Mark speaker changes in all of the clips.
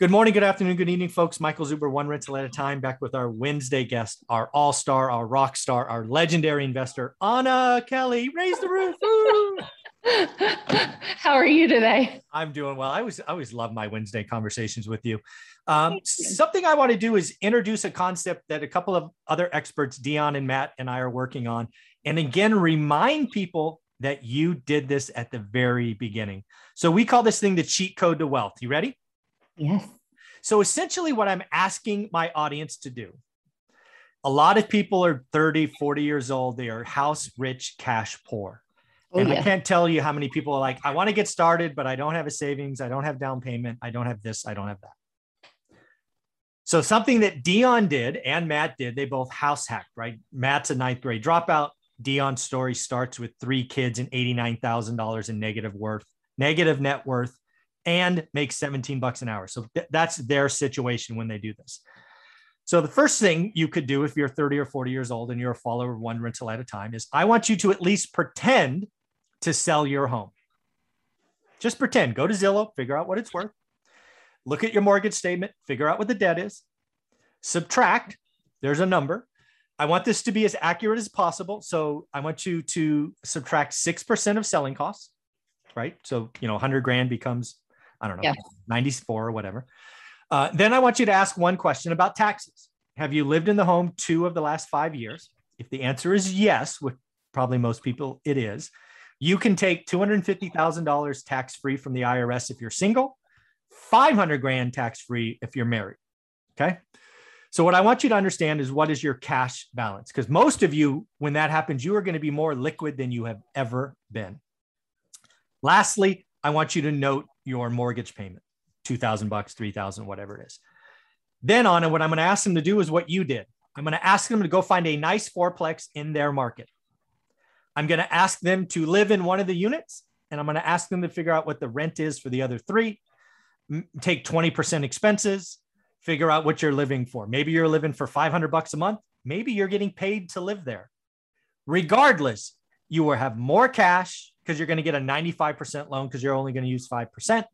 Speaker 1: Good morning, good afternoon, good evening, folks. Michael Zuber, one rental at a time, back with our Wednesday guest, our all star, our rock star, our legendary investor, Anna Kelly. Raise the roof.
Speaker 2: How are you today?
Speaker 1: I'm doing well. I always, I always love my Wednesday conversations with you. Um, something I want to do is introduce a concept that a couple of other experts, Dion and Matt and I, are working on, and again remind people that you did this at the very beginning. So we call this thing the cheat code to wealth. You ready?
Speaker 2: Yes.
Speaker 1: So essentially, what I'm asking my audience to do a lot of people are 30, 40 years old. They are house rich, cash poor. Oh, and yeah. I can't tell you how many people are like, I want to get started, but I don't have a savings. I don't have down payment. I don't have this. I don't have that. So something that Dion did and Matt did, they both house hacked, right? Matt's a ninth grade dropout. Dion's story starts with three kids and $89,000 in negative worth, negative net worth and make 17 bucks an hour. So th- that's their situation when they do this. So the first thing you could do if you're 30 or 40 years old and you're a follower one rental at a time is I want you to at least pretend to sell your home. Just pretend, go to Zillow, figure out what it's worth. Look at your mortgage statement, figure out what the debt is. Subtract, there's a number. I want this to be as accurate as possible. So I want you to subtract 6% of selling costs, right? So, you know, 100 grand becomes I don't know, yeah. 94 or whatever. Uh, then I want you to ask one question about taxes. Have you lived in the home two of the last five years? If the answer is yes, which probably most people it is, you can take $250,000 tax free from the IRS if you're single, 500 grand tax free if you're married. Okay. So, what I want you to understand is what is your cash balance? Because most of you, when that happens, you are going to be more liquid than you have ever been. Lastly, I want you to note your mortgage payment, 2000 bucks, 3000, whatever it is. Then on and what I'm going to ask them to do is what you did. I'm going to ask them to go find a nice fourplex in their market. I'm going to ask them to live in one of the units and I'm going to ask them to figure out what the rent is for the other three. Take 20% expenses, figure out what you're living for. Maybe you're living for 500 bucks a month. Maybe you're getting paid to live there. Regardless, you will have more cash because you're going to get a 95% loan because you're only going to use 5%.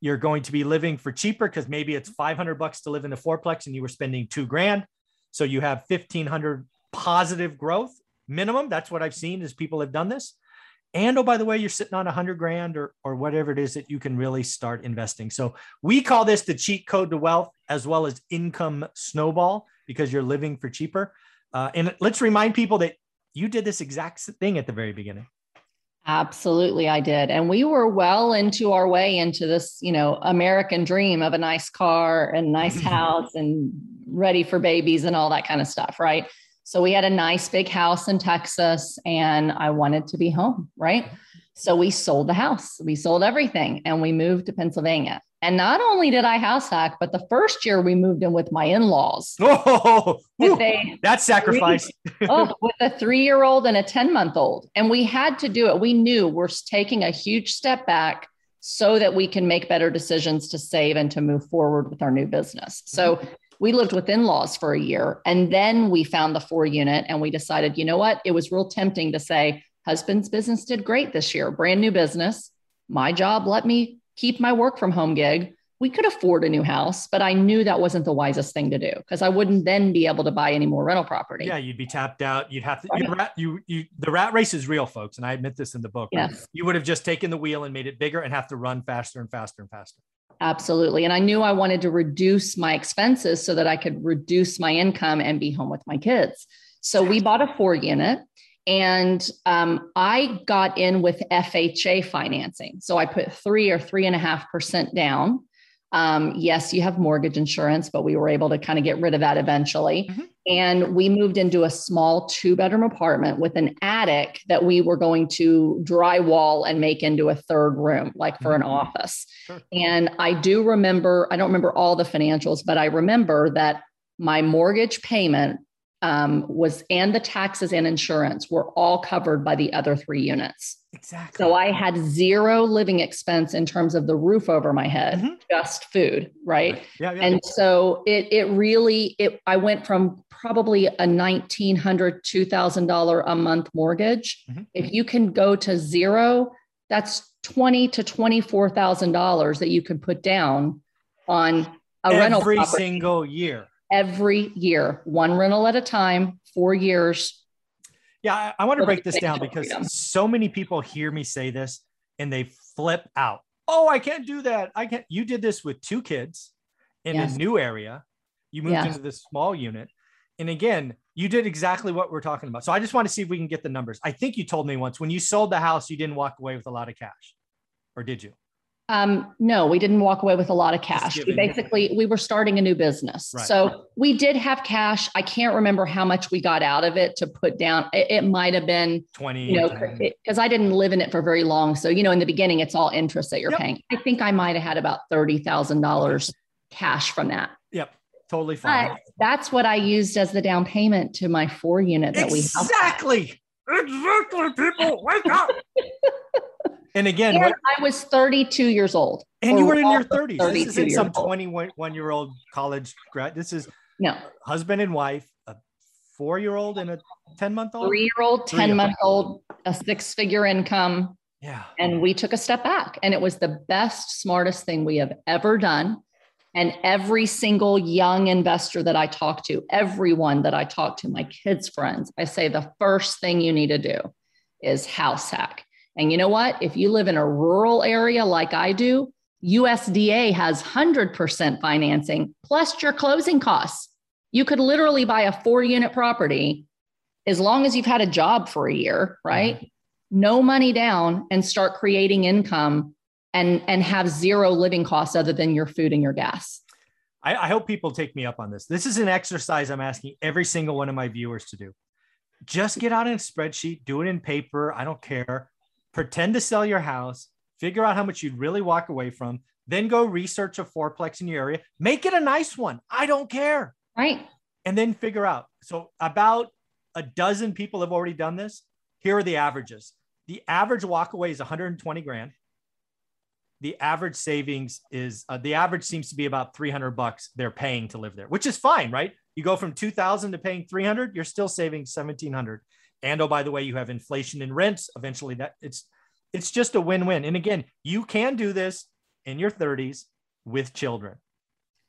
Speaker 1: You're going to be living for cheaper because maybe it's 500 bucks to live in a fourplex and you were spending two grand. So you have 1500 positive growth minimum. That's what I've seen as people have done this. And oh, by the way, you're sitting on hundred grand or, or whatever it is that you can really start investing. So we call this the cheat code to wealth as well as income snowball because you're living for cheaper. Uh, and let's remind people that you did this exact thing at the very beginning.
Speaker 2: Absolutely, I did. And we were well into our way into this, you know, American dream of a nice car and nice house and ready for babies and all that kind of stuff, right? So we had a nice big house in Texas and I wanted to be home, right? So we sold the house, we sold everything and we moved to Pennsylvania. And not only did I house hack, but the first year we moved in with my in-laws.
Speaker 1: Oh, that's sacrifice.
Speaker 2: oh, with a three-year-old and a 10-month-old. And we had to do it. We knew we're taking a huge step back so that we can make better decisions to save and to move forward with our new business. So mm-hmm. we lived with in-laws for a year. And then we found the four unit and we decided, you know what? It was real tempting to say, husband's business did great this year, brand new business. My job let me keep my work from home gig. We could afford a new house, but I knew that wasn't the wisest thing to do because I wouldn't then be able to buy any more rental property.
Speaker 1: Yeah, you'd be tapped out. You'd have to. Right. Rat, you, you, the rat race is real, folks, and I admit this in the book.
Speaker 2: Yes.
Speaker 1: You would have just taken the wheel and made it bigger and have to run faster and faster and faster.
Speaker 2: Absolutely. And I knew I wanted to reduce my expenses so that I could reduce my income and be home with my kids. So we bought a four unit and um, I got in with FHA financing. So I put three or three and a half percent down. Um, yes, you have mortgage insurance, but we were able to kind of get rid of that eventually. Mm-hmm. And we moved into a small two bedroom apartment with an attic that we were going to drywall and make into a third room, like for mm-hmm. an office. Sure. And I do remember, I don't remember all the financials, but I remember that my mortgage payment um, was and the taxes and insurance were all covered by the other three units.
Speaker 1: Exactly.
Speaker 2: So I had zero living expense in terms of the roof over my head, mm-hmm. just food, right? right. Yeah, yeah, and so it it really it I went from probably a nineteen hundred two thousand dollar a month mortgage. Mm-hmm. If you can go to zero, that's twenty to twenty four thousand dollars that you can put down on a
Speaker 1: every
Speaker 2: rental
Speaker 1: every single year.
Speaker 2: Every year, one rental at a time, four years.
Speaker 1: Yeah, I, I want to break this down because
Speaker 2: freedom.
Speaker 1: so many people hear me say this and they flip out. Oh, I can't do that. I can't. You did this with two kids in
Speaker 2: Yes.
Speaker 1: a new area. You moved into this small unit. And again, you did exactly what we're talking about. So I just want to see if we can get the numbers. I think you told me once when you sold the house, you didn't walk away with a lot of cash. Or did you?
Speaker 2: Um, no, we didn't walk away with a lot of cash. We basically, we were starting a new business.
Speaker 1: Right.
Speaker 2: So we did have cash. I can't remember how much we got out of it to put down. It, it might have been
Speaker 1: 20.
Speaker 2: you know, because I didn't live in it for very long. So, you know, in the beginning, it's all interest that you're
Speaker 1: Yep.
Speaker 2: paying. I think I might have had about $30,000 cash from that.
Speaker 1: Yep. Totally fine.
Speaker 2: But that's what I used as the down payment to my four unit that we
Speaker 1: Exactly. Exactly, people. Wake up. and again,
Speaker 2: And
Speaker 1: what,
Speaker 2: I was 32 years old.
Speaker 1: and you were in your 30s. This isn't some 21 year old college grad. This is
Speaker 2: No,
Speaker 1: husband and wife, a four year old and a 10 month old.
Speaker 2: three year old, 10 month old, a six figure income.
Speaker 1: Yeah.
Speaker 2: And we took a step back. And it was the best, smartest thing we have ever done. And every single young investor that I talk to, everyone that I talk to, my kids' friends, I say the first thing you need to do is house hack. And you know what? If you live in a rural area like I do, USDA has 100% financing plus your closing costs. You could literally buy a four unit property as long as you've had a job for a year, right? Mm-hmm. No money down and start creating income and and have zero living costs other than your food and your gas.
Speaker 1: I, I hope people take me up on this. This is an exercise I'm asking every single one of my viewers to do. Just get out in a spreadsheet, do it in paper. I don't care. Pretend to sell your house, figure out how much you'd really walk away from, then go research a fourplex in your area, make it a nice one. I don't care.
Speaker 2: Right?
Speaker 1: And then figure out. So, about a dozen people have already done this. Here are the averages. The average walk away is 120 grand. The average savings is uh, the average seems to be about 300 bucks they're paying to live there, which is fine, right? You go from 2000 to paying 300, you're still saving 1700. And oh, by the way, you have inflation in rents. Eventually, that it's it's just a win-win. And again, you can do this in your 30s with children.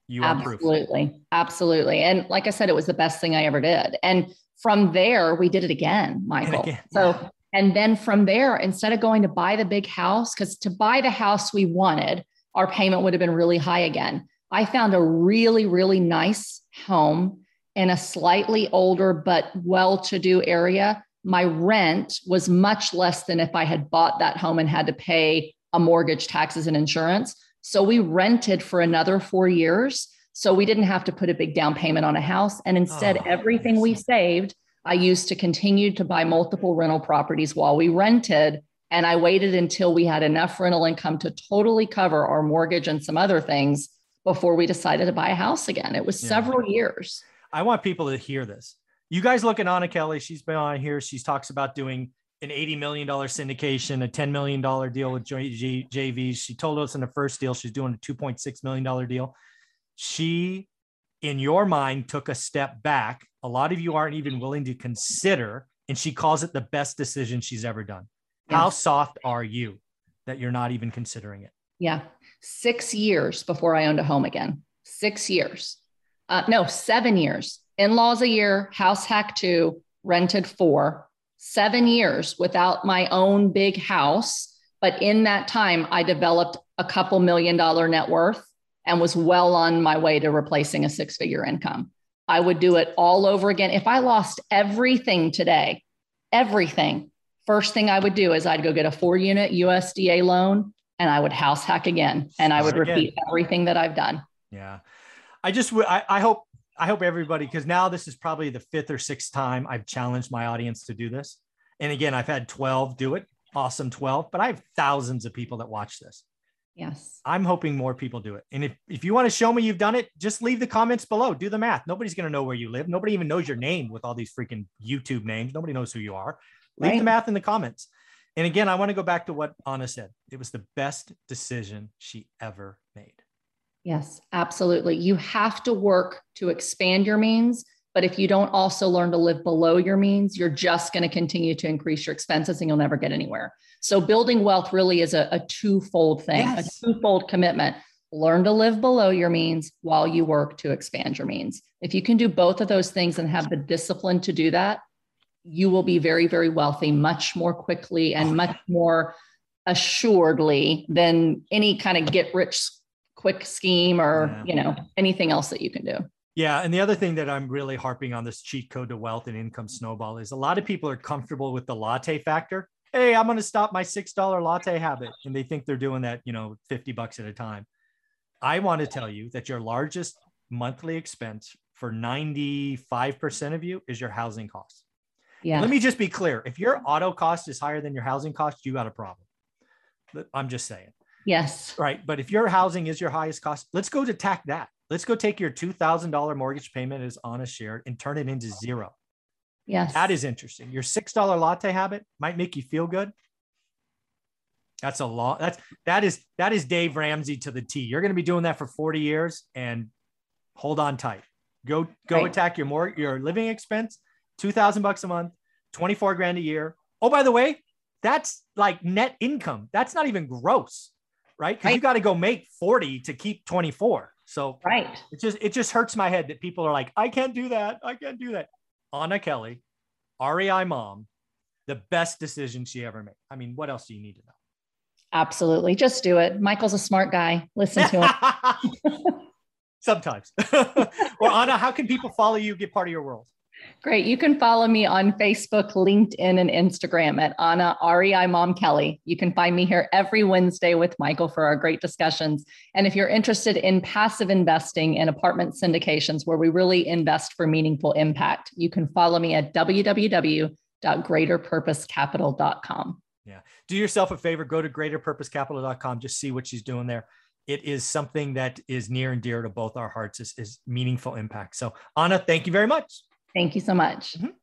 Speaker 1: You are proof.
Speaker 2: Absolutely. Absolutely. And like I said, it was the best thing I ever did. And from there, we did it again, Michael.
Speaker 1: again,
Speaker 2: So, and then from there, instead of going to buy the big house, because to buy the house we wanted, our payment would have been really high again. I found a really, really nice home in a slightly older but well to do area. My rent was much less than if I had bought that home and had to pay a mortgage, taxes, and insurance. So we rented for another four years. So we didn't have to put a big down payment on a house. And instead,
Speaker 1: Oh,
Speaker 2: everything we saved, I used to continue to buy multiple rental properties while we rented. And I waited until we had enough rental income to totally cover our mortgage and some other things before we decided to buy a house again. It was
Speaker 1: Yeah.
Speaker 2: several years.
Speaker 1: I want people to hear this. You guys look at Anna Kelly. She's been on here. She talks about doing an $80 million syndication, a $10 million deal with JVs. She told us in the first deal, she's doing a $2.6 million deal. She, in your mind, took a step back. A lot of you aren't even willing to consider, and she calls it the best decision she's ever done. How soft are you that you're not even considering it?
Speaker 2: Yeah. Six years before I owned a home again. Six years. Uh, no, seven years. In laws a year, house hack two, rented four, seven years without my own big house. But in that time, I developed a couple million dollar net worth and was well on my way to replacing a six figure income. I would do it all over again. If I lost everything today, everything, first thing I would do is I'd go get a four unit USDA loan and I would house hack again and I would repeat everything that I've done.
Speaker 1: Yeah. I just, I hope, I hope everybody, because now this is probably the fifth or sixth time I've challenged my audience to do this. And again, I've had 12 do it. Awesome 12, but I have thousands of people that watch this.
Speaker 2: Yes.
Speaker 1: I'm hoping more people do it. And if, if you want to show me you've done it, just leave the comments below. Do the math. Nobody's going to know where you live. Nobody even knows your name with all these freaking YouTube names. Nobody knows who you are. Leave the math in the comments. And again, I want to go back to what Anna said. It was the best decision she ever made.
Speaker 2: Yes, absolutely. You have to work to expand your means. But if you don't also learn to live below your means, you're just going to continue to increase your expenses and you'll never get anywhere. So building wealth really is a, a twofold thing,
Speaker 1: Yes.
Speaker 2: a twofold commitment. learn to live below your means while you work to expand your means. If you can do both of those things and have the discipline to do that, you will be very, very wealthy much more quickly and much more assuredly than any kind of get rich quick scheme or yeah. you know anything else that you can do.
Speaker 1: Yeah, and the other thing that I'm really harping on this cheat code to wealth and income snowball is a lot of people are comfortable with the latte factor. Hey, I'm going to stop my $6 latte habit and they think they're doing that, you know, 50 bucks at a time. I want to tell you that your largest monthly expense for 95% of you is your housing costs. Yeah. Let me just be clear. If your auto cost is higher than your housing cost, you got a problem. I'm just saying.
Speaker 2: Yes.
Speaker 1: Right. But if your housing is your highest cost, let's go to tack that. Let's go take your $2,000 mortgage payment as Anna shared and turn it into zero.
Speaker 2: Yes.
Speaker 1: That is interesting. Your $6 latte habit might make you feel good. That's a lot. That's that is that is Dave Ramsey to the T. You're going to be doing that for 40 years and hold on tight. Go go right. attack your more your living expense, 2000 bucks a month, 24 grand a year. Oh, by the way, that's like net income. That's not even gross, right? Because right. you got to go make 40 to keep 24. So
Speaker 2: right.
Speaker 1: It just it just hurts my head that people are like, I can't do that. I can't do that. Anna Kelly, REI mom, the best decision she ever made. I mean, what else do you need to know?
Speaker 2: Absolutely. Just do it. Michael's a smart guy. Listen to him.
Speaker 1: Sometimes. well, Anna, how can people follow you, get part of your world?
Speaker 2: Great. You can follow me on Facebook, LinkedIn, and Instagram at Anna REI Mom Kelly. You can find me here every Wednesday with Michael for our great discussions. And if you're interested in passive investing in apartment syndications where we really invest for meaningful impact, you can follow me at www.greaterpurposecapital.com.
Speaker 1: Yeah. Do yourself a favor, go to greaterpurposecapital.com, just see what she's doing there. It is something that is near and dear to both our hearts is, is meaningful impact. So Anna, thank you very much.
Speaker 2: Thank you so much. Mm-hmm.